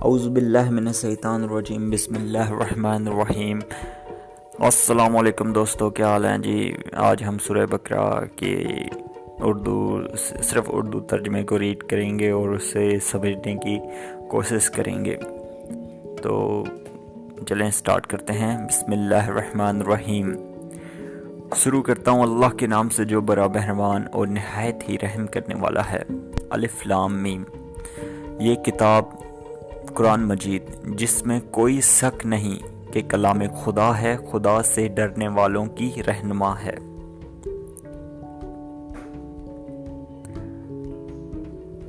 اعوذ باللہ من الشیطان الرجیم، بسم اللہ الرحمن الرحیم۔ السلام علیکم دوستو، کیا حال ہیں؟ جی آج ہم سورہ بکرا کی اردو، صرف اردو ترجمے کو ریڈ کریں گے اور اسے سمجھنے کی کوشش کریں گے۔ تو چلیں سٹارٹ کرتے ہیں۔ بسم اللہ الرحمن الرحیم۔ شروع کرتا ہوں اللہ کے نام سے جو برا بہروان اور نہایت ہی رحم کرنے والا ہے۔ الف لام میم۔ یہ کتاب قرآن مجید، جس میں کوئی شک نہیں کہ کلام خدا ہے، خدا سے ڈرنے والوں کی رہنما ہے۔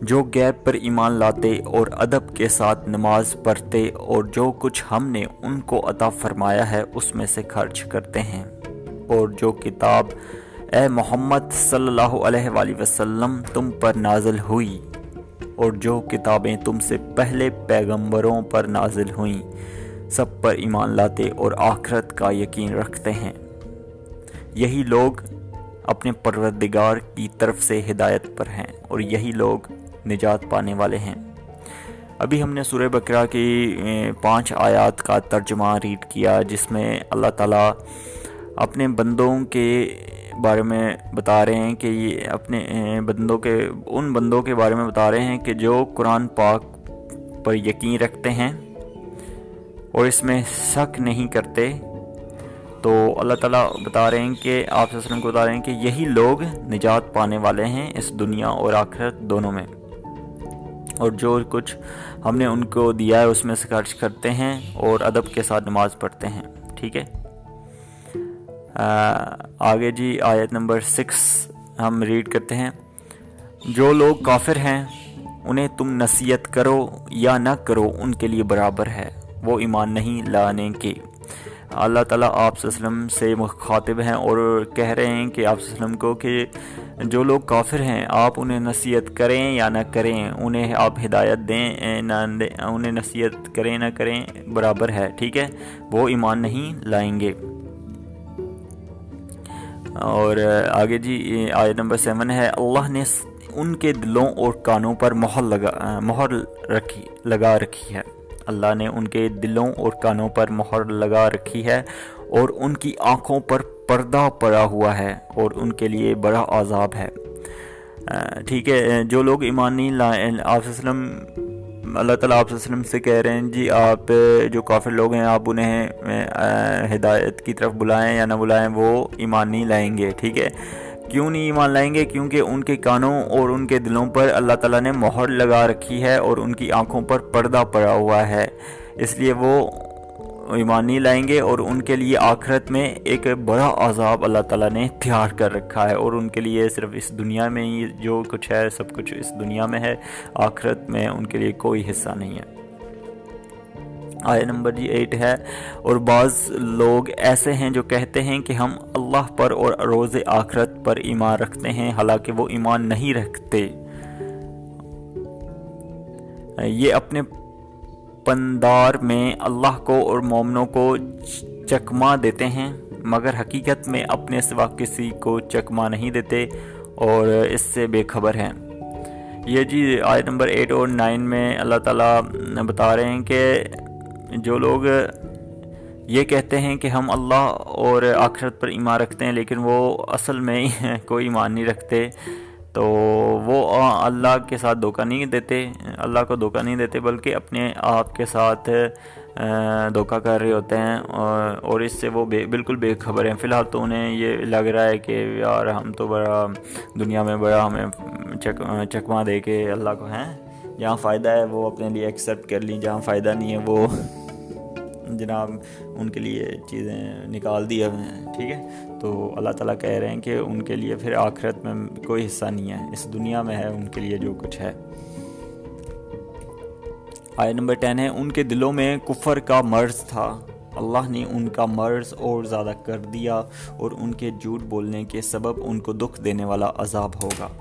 جو غیب پر ایمان لاتے اور ادب کے ساتھ نماز پڑھتے اور جو کچھ ہم نے ان کو عطا فرمایا ہے، اس میں سے خرچ کرتے ہیں۔ اور جو کتاب، اے محمد صلی اللہ علیہ وآلہ وسلم، تم پر نازل ہوئی۔ اور جو کتابیں تم سے پہلے پیغمبروں پر نازل ہوئیں، سب پر ایمان لاتے اور آخرت کا یقین رکھتے ہیں۔ یہی لوگ اپنے پروردگار کی طرف سے ہدایت پر ہیں اور یہی لوگ نجات پانے والے ہیں۔ ابھی ہم نے سورہ بکرا کی پانچ آیات کا ترجمہ ریڈ کیا، جس میں اللہ تعالیٰ اپنے بندوں کے بارے میں بتا رہے ہیں کہ یہ اپنے بندوں کے، ان بندوں کے بارے میں بتا رہے ہیں کہ جو قرآن پاک پر یقین رکھتے ہیں اور اس میں شک نہیں کرتے، تو اللہ تعالیٰ بتا رہے ہیں کہ، آپ وسلم کو بتا رہے ہیں کہ یہی لوگ نجات پانے والے ہیں اس دنیا اور آخرت دونوں میں۔ اور جو کچھ ہم نے ان کو دیا ہے اس میں سے خرچ کرتے ہیں اور ادب کے ساتھ نماز پڑھتے ہیں، ٹھیک ہے؟ آگے جی آیت نمبر سکس ہم ریڈ کرتے ہیں۔ جو لوگ کافر ہیں، انہیں تم نصیحت کرو یا نہ کرو، ان کے لیے برابر ہے۔ وہ ایمان نہیں لانے کے۔ اللہ تعالیٰ آپ وسلم سے مخاطب ہیں اور کہہ رہے ہیں کہ آپ وسلم کو کہ جو لوگ کافر ہیں، آپ انہیں نصیحت کریں یا نہ کریں، انہیں آپ ہدایت دیں نہ دیں انہیں نصیحت کریں، نہ کریں، برابر ہے، ٹھیک ہے؟ وہ ایمان نہیں لائیں گے۔ اور آگے جی آیت نمبر سیون ہے، اللہ نے ان کے دلوں اور کانوں پر مہر لگا مہر رکھی، لگا رکھی ہے۔ اللہ نے ان کے دلوں اور کانوں پر مہر لگا رکھی ہے اور ان کی آنکھوں پر پردہ پڑا ہوا ہے اور ان کے لیے بڑا عذاب ہے۔ ٹھیک ہے، جو لوگ ایمانی آپ وسلم اللہ تعالیٰ آپ وسلم سے کہہ رہے ہیں جی آپ جو کافر لوگ ہیں، آپ انہیں ہدایت کی طرف بلائیں یا نہ بلائیں، وہ ایمان نہیں لائیں گے، ٹھیک ہے؟ کیوں نہیں ایمان لائیں گے؟ کیونکہ ان کے کانوں اور ان کے دلوں پر اللہ تعالیٰ نے مہر لگا رکھی ہے اور ان کی آنکھوں پر پردہ پڑا ہوا ہے، اس لیے وہ ایمان لائیں گے اور ان کے لیے آخرت میں ایک بڑا عذاب اللہ تعالیٰ نے تیار کر رکھا ہے اور ان کے لیے صرف اس دنیا میں ہی جو کچھ ہے، سب کچھ اس دنیا میں ہے، آخرت میں ان کے لیے کوئی حصہ نہیں ہے۔ آئے نمبر جی ایٹ ہے، اور بعض لوگ ایسے ہیں جو کہتے ہیں کہ ہم اللہ پر اور روز آخرت پر ایمان رکھتے ہیں، حالانکہ وہ ایمان نہیں رکھتے۔ یہ اپنے پندار میں اللہ کو اور مومنوں کو چکما دیتے ہیں، مگر حقیقت میں اپنے سوا کسی کو چکما نہیں دیتے اور اس سے بے خبر ہیں۔ یہ جی آیت نمبر ایٹ اور نائن میں اللہ تعالیٰ بتا رہے ہیں کہ جو لوگ یہ کہتے ہیں کہ ہم اللہ اور آخرت پر ایمان رکھتے ہیں، لیکن وہ اصل میں کوئی ایمان نہیں رکھتے۔ تو وہ اللہ کے ساتھ دھوکہ نہیں دیتے، اللہ کو دھوکہ نہیں دیتے، بلکہ اپنے آپ کے ساتھ دھوکہ کر رہے ہوتے ہیں، اور اس سے وہ بے، بالکل بے خبر ہیں۔ فی الحال تو انہیں یہ لگ رہا ہے کہ یار ہم تو بڑا دنیا میں بڑا ہمیں چک چکما دے کے اللہ کو ہیں۔ جہاں فائدہ ہے وہ اپنے لیے ایکسیپٹ کر لیں، جہاں فائدہ نہیں ہے وہ جناب ان کے لیے چیزیں نکال دی ہیں، ٹھیک ہے؟ تو اللہ تعالیٰ کہہ رہے ہیں کہ ان کے لیے پھر آخرت میں کوئی حصہ نہیں ہے، اس دنیا میں ہے ان کے لیے جو کچھ ہے۔ آئے نمبر ٹین ہے، ان کے دلوں میں کفر کا مرض تھا۔ اللہ نے ان کا مرض اور زیادہ کر دیا اور ان کے جھوٹ بولنے کے سبب ان کو دکھ دینے والا عذاب ہوگا۔